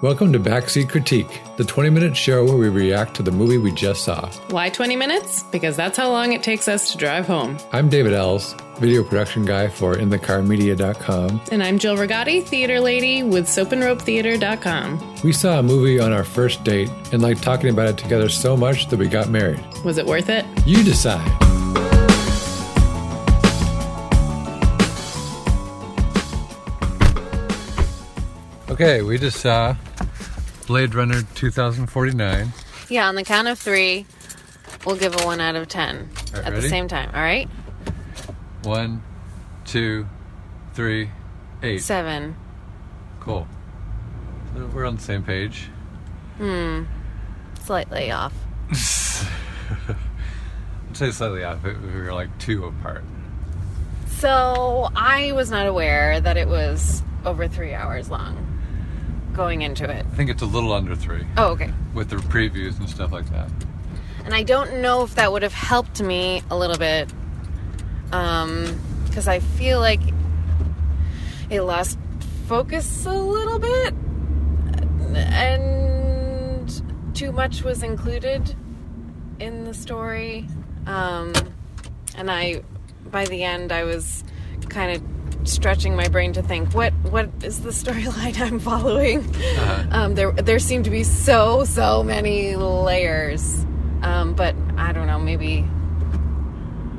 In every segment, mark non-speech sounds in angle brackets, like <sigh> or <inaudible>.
Welcome to Backseat Critique, the 20 minute show where we react to the movie we just saw. Why 20 minutes? Because that's how long it takes us to drive home. I'm David Ells, video production guy for InTheCarMedia.com. And I'm Jill Rigotti, theater lady with SoapAndRopeTheater.com. We saw a movie on our first date and liked talking about it together so much that we got married. Was it worth it? You decide. Okay, we just saw Blade Runner 2049. Yeah, on the count of three, we'll give a one out of ten right, at ready? the same time. All right? One, two, three, eight. Seven. Cool. So We're on the same page. Hmm. Slightly off. <laughs> I'd say slightly off we were like two apart. So I was not aware that it was over three hours long going into it. I think it's a little under three Oh, okay. with the previews and stuff like that. And I don't know if that would have helped me a little bit. Um, because I feel like it lost focus a little bit. And too much was included in the story. Um, and I, by the end, I was kind of stretching my brain to think what what is the storyline <laughs> I'm following. Uh-huh. Um, there there seem to be so so many layers, um, but I don't know. Maybe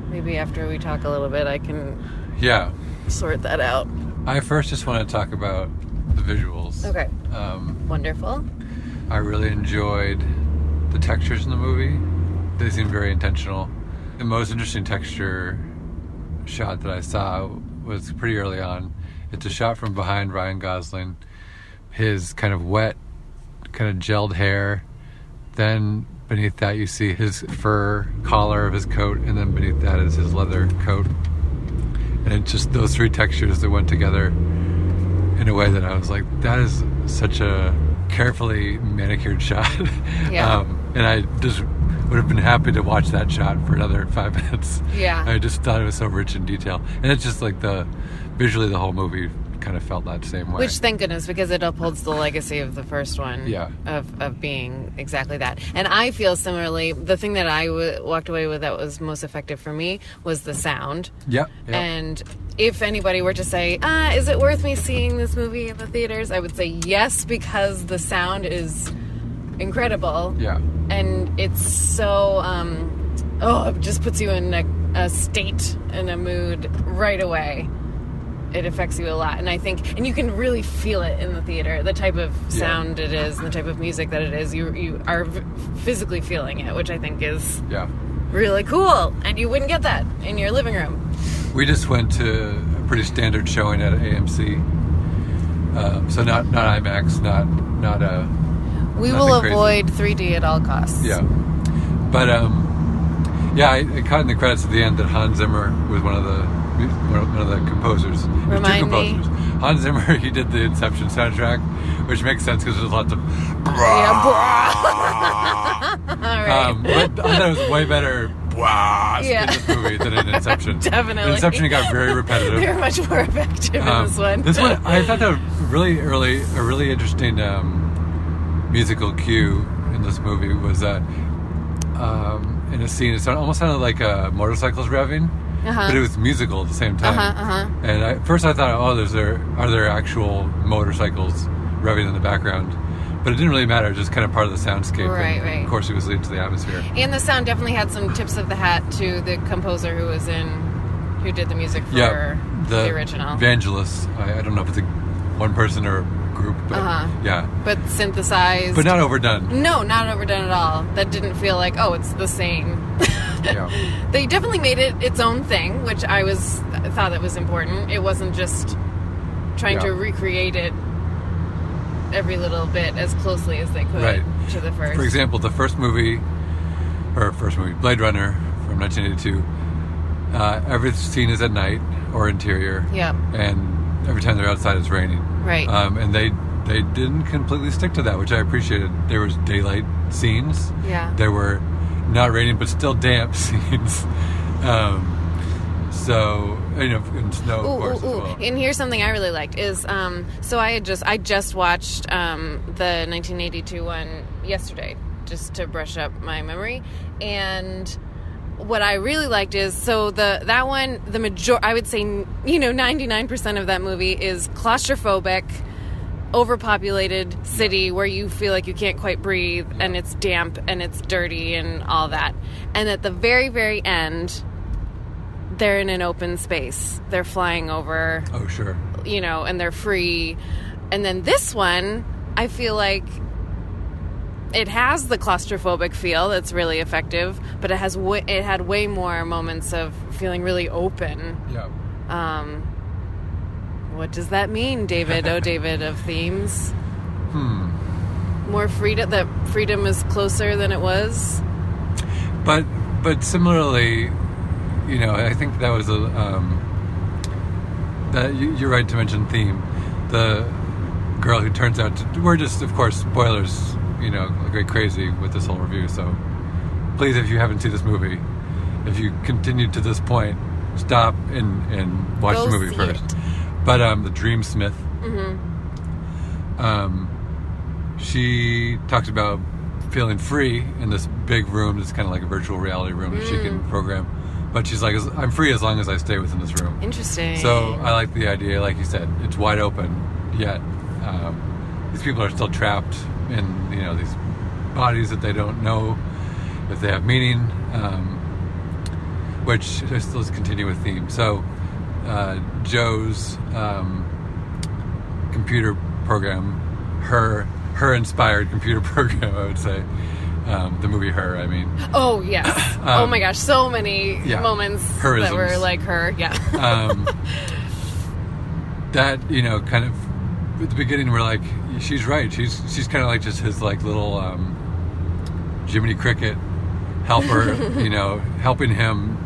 maybe after we talk a little bit, I can Yeah. sort that out. I first just want to talk about the visuals. Okay, Um, wonderful. I really enjoyed the textures in the movie. They seemed very intentional. The most interesting texture shot that I saw was pretty early on. It's a shot from behind Ryan Gosling, his kind of wet, kind of gelled hair. Then beneath that, you see his fur collar of his coat, and then beneath that is his leather coat. And it's just those three textures that went together in a way that I was like, that is such a carefully manicured <laughs> shot. Yeah. um, and I just would have been happy to watch that shot for another <laughs> five minutes. Yeah. I just thought it was so rich in detail. And it's just like the visually, the whole movie kind of felt that same way. Which, thank goodness, because it upholds the legacy of the first one. Yeah. Of, of being exactly that. And I feel similarly. The thing that I w- walked away with that was most effective for me was the sound. Yep. yep. And if anybody were to say, ah, is it worth me seeing this movie in the theaters? I would say yes, because the sound is incredible. yeah. And it's so, um, oh, it just puts you in a, a state, and a mood right away. It affects you a lot. And I think, and you can really feel it in the theater, the type of Yeah. sound it is and the type of music that it is. You, you are v- physically feeling it, which I think is Yeah. really cool. And you wouldn't get that in your living room. We just went to a pretty standard showing at AMC. Um, so not not IMAX, not not a We Nothing will crazy. avoid 3D at all costs. Yeah, but um, yeah, I, I caught in the credits at the end that Hans Zimmer was one of the one of the composers. Remind two me. composers. Hans Zimmer, <laughs> he did the Inception soundtrack, which makes sense because there's lots of. Yeah, <laughs> <laughs> all right. Um, but I thought it was way better. Yeah. in this movie than in Inception. Definitely. In Inception, it got very repetitive. They're much more effective Um, in this one. This one, I thought that really early, a really interesting um, musical cue in this movie was that um, in a scene, it sounded, almost sounded like uh, motorcycles revving, Uh-huh. but it was musical at the same time. Uh-huh, uh-huh. And I, first, I thought, oh, there's there are there actual motorcycles revving in the background, but it didn't really matter. It was just kind of part of the soundscape. Right, and right. Of course, it was leading to the atmosphere. and the sound definitely had some tips of the hat to the composer who was in, who did the music for yeah, the, original. Vangelis. I, I don't know if it's a one person or a group, but Uh-huh. yeah, but synthesized. but not overdone. No, not overdone at all. That didn't feel like, oh, it's the same. Yeah. <laughs> they definitely made it its own thing, which I was thought that was important. It wasn't just trying Yeah. to recreate it every little bit as closely as they could Right. to the first. For example, the first movie, or first movie, Blade Runner from 1982, uh, every scene is at night or interior. Yeah. And every time they're outside, it's raining. Right. Um, and they they didn't completely stick to that, which I appreciated. There was daylight scenes. Yeah. There were not raining, but still damp <laughs> scenes. Um, so you know, and snow, Ooh, of course, ooh. well. And here's something I really liked is um, so I had just I just watched um, the 1982 one yesterday just to brush up my memory and what I really liked is so the that one the major I would say you know 99% of that movie is claustrophobic overpopulated city where you feel like you can't quite breathe and it's damp and it's dirty and all that. And at the very very end they're in an open space. They're flying over Oh, sure. you know and they're free. And then this one i feel like it has the claustrophobic feel that's really effective but it has w- it had way more moments of feeling really open Yeah. um what does that mean david oh <laughs> david of themes Hmm. more freedom that freedom is closer than it was But but similarly, you know, I think that was a um, that you, you're right to mention theme. The girl who turns out to we're just of course spoilers. You know, go crazy with this whole review. So please, if you haven't seen this movie, if you continue to this point, stop and and watch Go the movie first. it. But um, the Dreamsmith. mm-hmm. um, she talks about feeling free in this big room. It's kind of like a virtual reality room that she can Mm. program. But she's like, I'm free as long as I stay within this room. interesting So I like the idea, like you said, it's wide open, yet um, these people are still trapped in you know these bodies that they don't know if they have meaning, um, which let's continue with theme. So uh, Joe's um, computer program, her her inspired computer <laughs> program, I would say. Um, the movie Her, I mean, Oh yes. <coughs> oh Um, my gosh, so many yeah. moments Herisms. that were like her. Yeah. um, <laughs> that you know, kind of at the beginning, we're like, she's right. She's she's kind of like just his like little um, Jiminy Cricket helper, <laughs> you know, helping him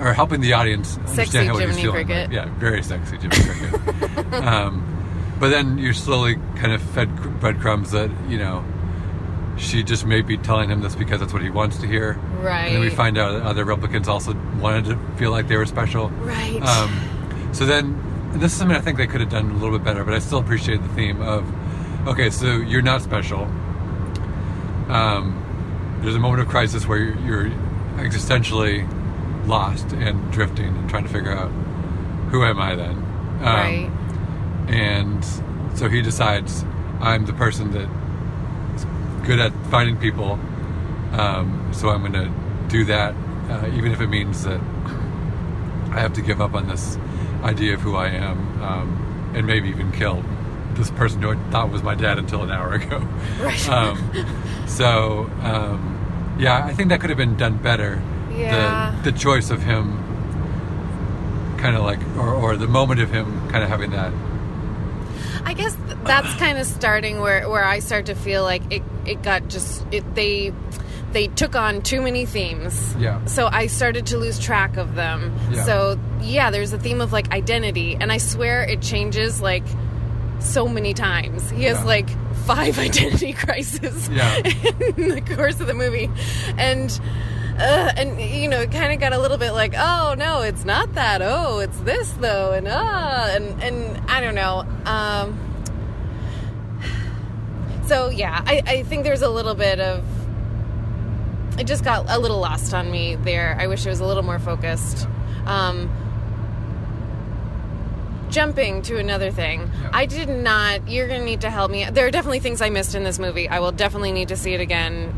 or helping the audience Sexy understand he's Jiminy feeling. Cricket. Yeah, very sexy Jiminy Cricket. <laughs> um, but then you're slowly kind of fed breadcrumbs that you know she just may be telling him this because that's what he wants to hear. Right. And then we find out that other replicants also wanted to feel like they were special. Right. Um, so then, this is something I think they could have done a little bit better, but I still appreciate the theme of, okay, so you're not special. Um, there's a moment of crisis where you're, you're existentially lost and drifting and trying to figure out who am I then. Um, right. And so he decides I'm the person that is good at finding people. Um, so I'm going to do that, uh, even if it means that I have to give up on this idea of who I am, um, and maybe even kill this person who I thought was my dad until an hour ago. Right. <laughs> Um, so um, yeah, I think that could have been done better. Yeah. The the choice of him, kind of like, or, or the moment of him, kind of having that. I guess that's kind of starting where where I start to feel like it it got just it they they took on too many themes. Yeah. So I started to lose track of them. Yeah. So yeah, there's a theme of like identity, and I swear it changes like so many times. He has Yeah. like five <laughs> identity crises Yeah. <laughs> in the course of the movie, and. Uh, and you know, it kind of got a little bit like, oh no, it's not that. Oh, it's this though, and ah, and and I don't know. Um, <sighs> so yeah, I, I think there's a little bit of. It just got a little lost on me there. I wish it was a little more focused. Um, jumping to another thing, Yeah. I did not. You're gonna need to help me. There are definitely things I missed in this movie. I will definitely need to see it again.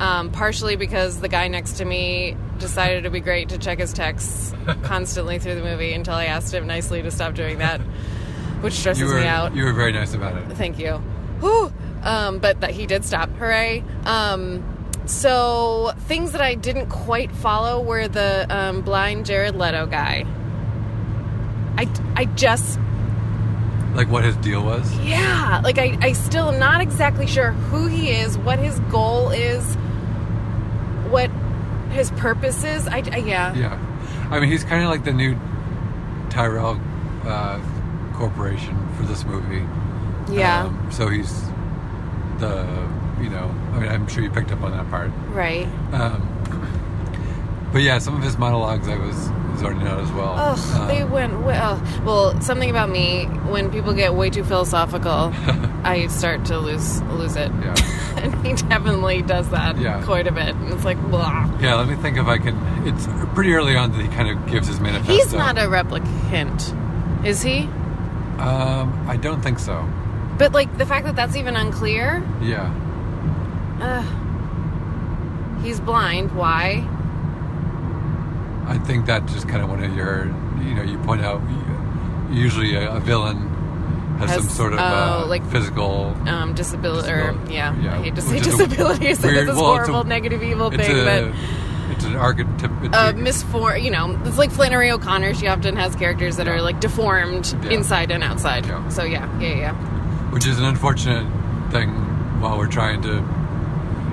Um, partially because the guy next to me decided it'd be great to check his texts <laughs> constantly through the movie until I asked him nicely to stop doing that, <laughs> which stresses were me out. you were very nice about it. Thank you. Whew. Um, but that he did stop. Hooray. Um, so things that I didn't quite follow were the um, blind Jared Leto guy. I, I just Like what his deal was. yeah like I, I still am not exactly sure who he is what his goal is what his purpose is I, I- yeah Yeah, I mean he's kind of like the new Tyrell uh, Corporation for this movie. yeah Um, so he's the you know I mean I'm sure you picked up on that part. right Um, but yeah, some of his monologues I was already known as well. Oh, Um, they went well. Well, something about me when people get way too philosophical, <laughs> I start to lose lose it. Yeah. <laughs> and he definitely does that Yeah. quite a bit. And it's like, blah. Yeah, let me think if I can. It's pretty early on that he kind of gives his manifesto. He's not a replicant, is he? Um, I don't think so. But like the fact that that's even unclear. Yeah. Uh, he's blind. Why? I think that just kind of one of your, you know, you point out usually a, a villain has, Has- some sort of oh, uh, like- physical. Um, disability, or yeah, yeah, I hate to say disability. I say weird- this well, it's a- horrible negative evil It's thing, a, but it's an archetype. It's uh, misform. You know, it's like Flannery O'Connor. She often has characters that Yeah. are like deformed Yeah. inside and outside. Yeah. So yeah, yeah, yeah. which is an unfortunate thing while we're trying to,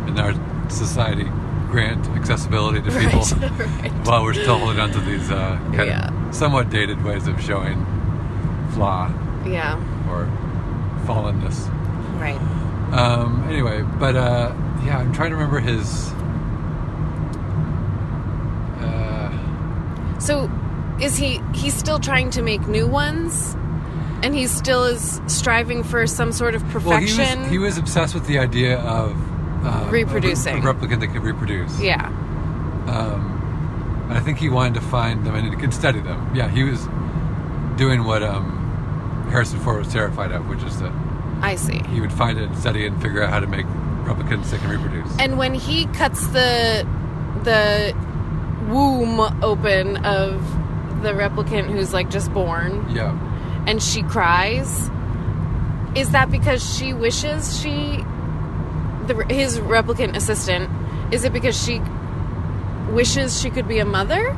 in our society, grant accessibility to people. <laughs> Right, right. <laughs> while we're still holding on to these uh, kind Yeah. of somewhat dated ways of showing flaw Yeah, or fallenness. right. Um, anyway, but uh, yeah, I'm trying to remember his. Uh, So is he? He's still trying to make new ones, and he still is striving for some sort of well, he perfection. was, he was obsessed with the idea of uh, Reproducing. a, a replicant that could reproduce. yeah, Um, and I think he wanted to find them and he could study them. Yeah, he was doing what um, Harrison Ford was terrified of, which is that I see. he would find it and study it and figure out how to make replicants that can reproduce. And when he cuts the the womb open of the replicant who's like just born, yeah, and she cries, is that because she wishes she the his replicant assistant? Is it because she wishes she could be a mother?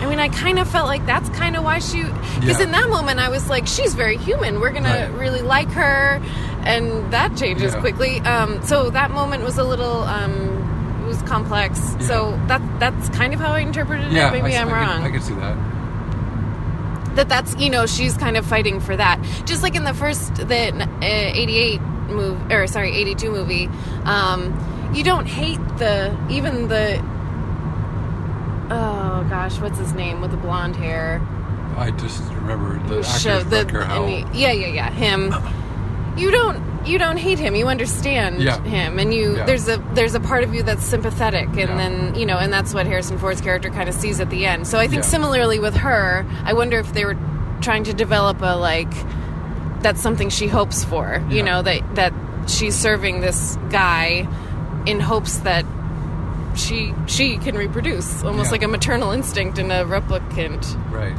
I mean, I kind of felt like that's kind of why she. Because Yeah. in that moment, I was like, she's very human. We're going Right. to really like her. And that changes Yeah. quickly. Um, so that moment was a little. Um, it was complex. Yeah. So that that's kind of how I interpreted yeah. it. Maybe I, I'm I wrong Could, I could see that. that that's you know she's kind of fighting for that just like in the first the uh, 88 move or sorry 82 movie um you don't hate the even the oh gosh what's his name with the blonde hair I just remember the actor's the- Rutger Hauer. and he- yeah yeah yeah him you don't you don't hate him you understand Yeah. him and you Yeah. there's a there's a part of you that's sympathetic and Yeah. then you know and that's what harrison ford's character kind of sees at the end so i think similarly with her i wonder if they were trying to develop a like that's something she hopes for you know that that she's serving this guy in hopes that she she can reproduce almost Yeah. like a maternal instinct in a replicant Right.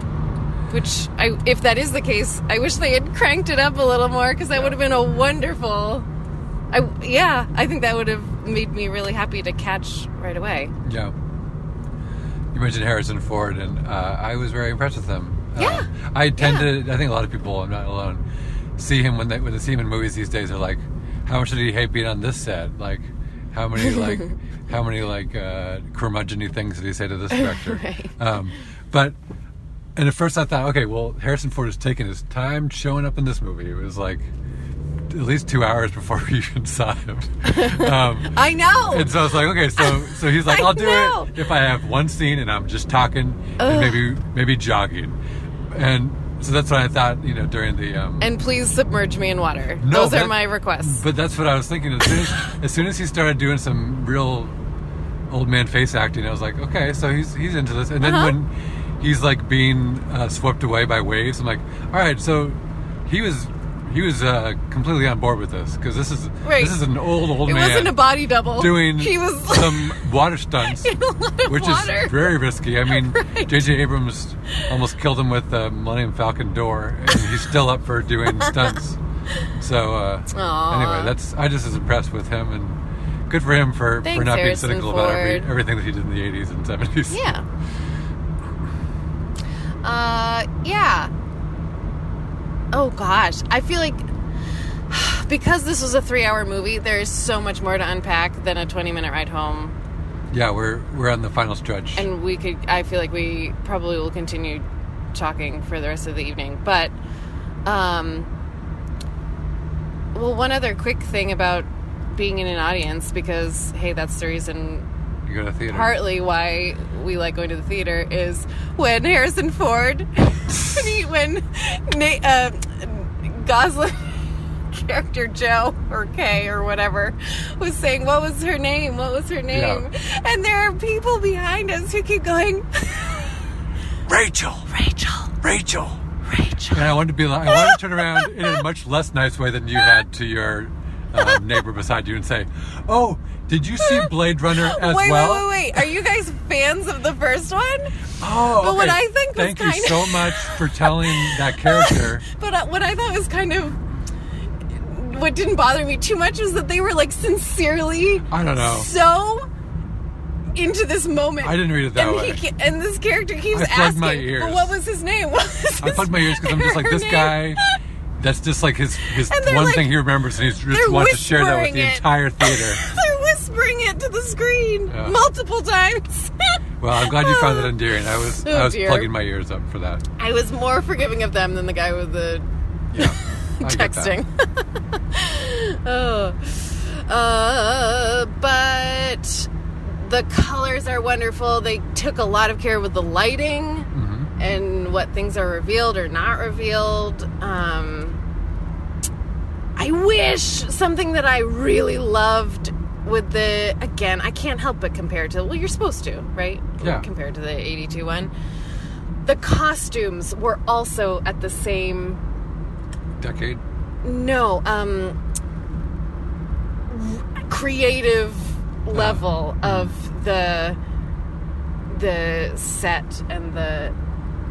which I, if that is the case, I wish they had cranked it up a little more because that Yeah. would have been a wonderful. I yeah, I think that would have made me really happy to catch right away. Yeah. You mentioned Harrison Ford, and uh, I was very impressed with him. Yeah. Uh, I tend Yeah. to. I think a lot of people, I'm not alone, see him when they when they see him in movies these days. Are like, how much did he hate being on this set? Like, how many like <laughs> how many like uh, curmudgeony things did he say to this <laughs> director? Right. um, but and at first I thought, okay, well, Harrison Ford has taken his time showing up in this movie. It was like at least two hours before <laughs> we even saw him. um, I know. and so I was like, okay, so so he's like, I'll do know. it if I have one scene and I'm just talking and maybe maybe jogging, and so that's what I thought, you know, during the. Um, and please submerge me in water. No, Those that- are my requests. but that's what I was thinking. As soon as, as soon as he started doing some real old man face acting, I was like, okay, so he's he's into this. And then Uh-huh. when he's like being uh, swept away by waves, I'm like, all right, so he was he was uh, completely on board with this because this is Right. this is an old old it man wasn't a body double. doing He was <laughs> some water stunts, <laughs> in a lot of which water. is very risky. I mean, <laughs> Right. J.J. Abrams almost killed him with the Millennium Falcon door, and he's still up for doing stunts. So uh, anyway, that's I just was impressed with him, and good for him for, for Thanks, not being Harrison cynical about every, everything that he did in the '80s and '70s. Yeah. Uh, yeah. Oh gosh, I feel like <sighs> because this was a three-hour movie, there's so much more to unpack than a 20-minute ride home, Yeah, we're we're on the final stretch. and we could. I feel like we probably will continue talking for the rest of the evening, but um. Well, one other quick thing about being in an audience because hey, that's the reason you you go to theater. partly why we like going to the theater is when Harrison Ford, <laughs> when, when Na- uh, Gosling <laughs> character Joe or Kay or whatever was saying, "What was her name? What was her name?" And there are people behind us who keep going, <laughs> Rachel, "Rachel, Rachel. Rachel." And I wanted to be like, I wanted to turn around <laughs> in a much less nice way than you had to your um, neighbor beside you and say, "Oh, did you see Blade Runner <laughs> as wait, well?" wait, wait, wait! Are you guys fans of the first one? Oh, But what. I think was Thank you of- so much for telling that character. <laughs> But uh, what I thought was kind of what didn't bother me too much was that they were like sincerely I don't know. so into this moment. I didn't read it that and way. He, and this character keeps I asking, my ears. "But what was his name? <laughs> What was I plugged my ears because I'm just like this name?" guy. That's just like his his one like- thing he remembers, and he just wants to share that with the it. entire theater. They're it to the screen Yeah. multiple times. <laughs> Well, I'm glad you found that endearing. I was Oh, I was dear. plugging my ears up for that. I was more forgiving of them than the guy with the Yeah, I get <laughs> that. texting. <laughs> oh. Uh, but the colors are wonderful. They took a lot of care with the lighting Mhm. and what things are revealed or not revealed. Um, I wish something that I really loved with the again, I can't help but compare to well, you're supposed to, right? Yeah. Compared to the 82 one. The costumes were also at the same Decade. no, um creative level of the the set and the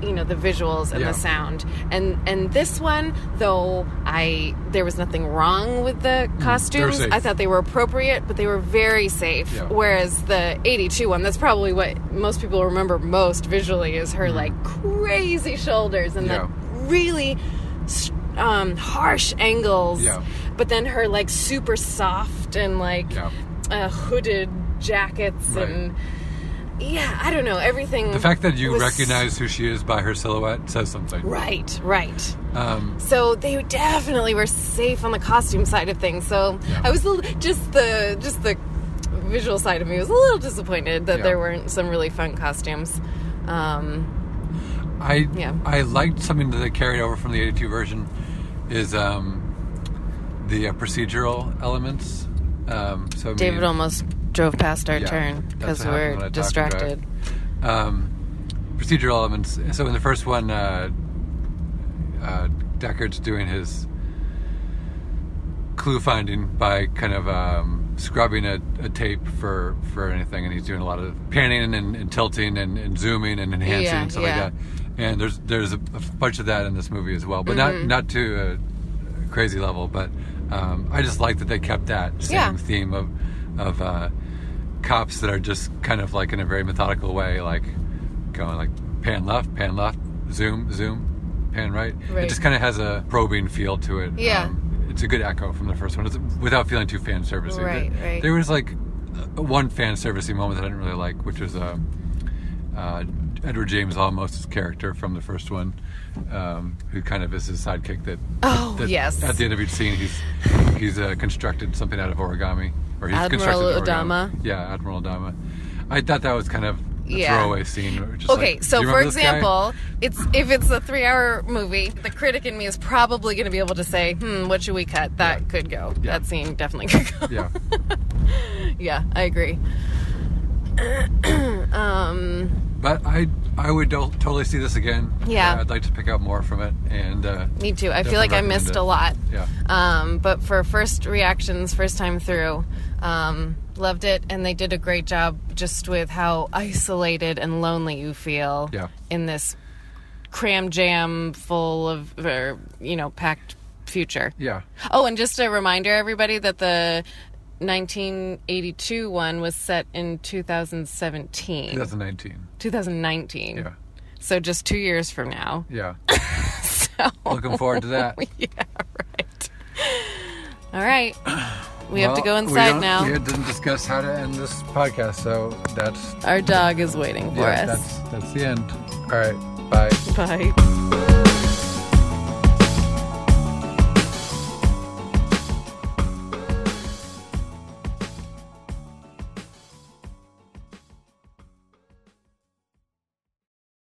you know the visuals and Yeah. the sound and and this one though i there was nothing wrong with the costumes safe. i thought they were appropriate but they were very safe Yeah. whereas the 82 one that's probably what most people remember most visually is her like crazy shoulders and. Yeah. the really um, harsh angles but then her like super soft and like uh, hooded jackets Right. and yeah i don't know everything The fact that you was- recognize who she is by her silhouette says something. right right Um, so they definitely were safe on the costume side of things so Yeah. i was a little, just the just the visual side of me was a little disappointed that Yeah. there weren't some really fun costumes um I Yeah. I liked something that they carried over from the '82 version is um, the uh, procedural elements. Um, so I david mean, almost drove past our Yeah, turn because we're when I talked to distracted um, procedural elements. So in the first one, uh, uh, Deckard's doing his clue finding by kind of um, scrubbing a, a tape for for anything, and he's doing a lot of panning and, and tilting and, and zooming and enhancing Yeah, and stuff yeah. like that. And there's there's a, a bunch of that in this movie as well, but Mm-hmm. not not to a crazy level. But um, I just like that they kept that same Yeah. theme of of uh, cops that are just kind of like in a very methodical way, like going like pan left, pan left, zoom, zoom, pan right. Right. It just kind of has a probing feel to it. Yeah. Um, it's a good echo from the first one, it's, without feeling too fan servicey. Right, there, right. There was like uh, one fan servicey moment that I didn't really like, which was uh, uh, Edward James Olmos's character from the first one, um, who kind of is his sidekick. That, Oh, that yes. At the end of each scene, he's he's uh, constructed something out of origami, or he's Admiral constructed. Adama? Yeah, Admiral Adama. I thought that was kind of a Yeah. throwaway scene. Just Okay, like, so "Do you for remember this guy?" example, it's if it's a three-hour movie, the critic in me is probably going to be able to say, "Hmm, what should we cut? That Yeah. could go. Yeah. That scene definitely could go." yeah, <laughs> yeah, I agree. <clears throat> um, but I I would do- totally see this again. Yeah. Uh, I'd like to pick out more from it, and uh, me too. I feel Definitely like I recommend missed it. a lot. yeah, Um, but for first reactions, first time through, um, loved it, and they did a great job just with how isolated and lonely you feel Yeah. in this cram jam full of, or, you know, packed future. yeah, Oh, and just a reminder, everybody, that the 1982 one was set in 2017, 2019. 2019. Yeah, So just two years from now. yeah. So <laughs> Looking forward to that. <laughs> yeah, right. All right. <clears throat> We have to go inside don't- now. We didn't discuss how to end this podcast, so that's Our dog is waiting for yeah, us. that's that's the end. All right, bye. Bye.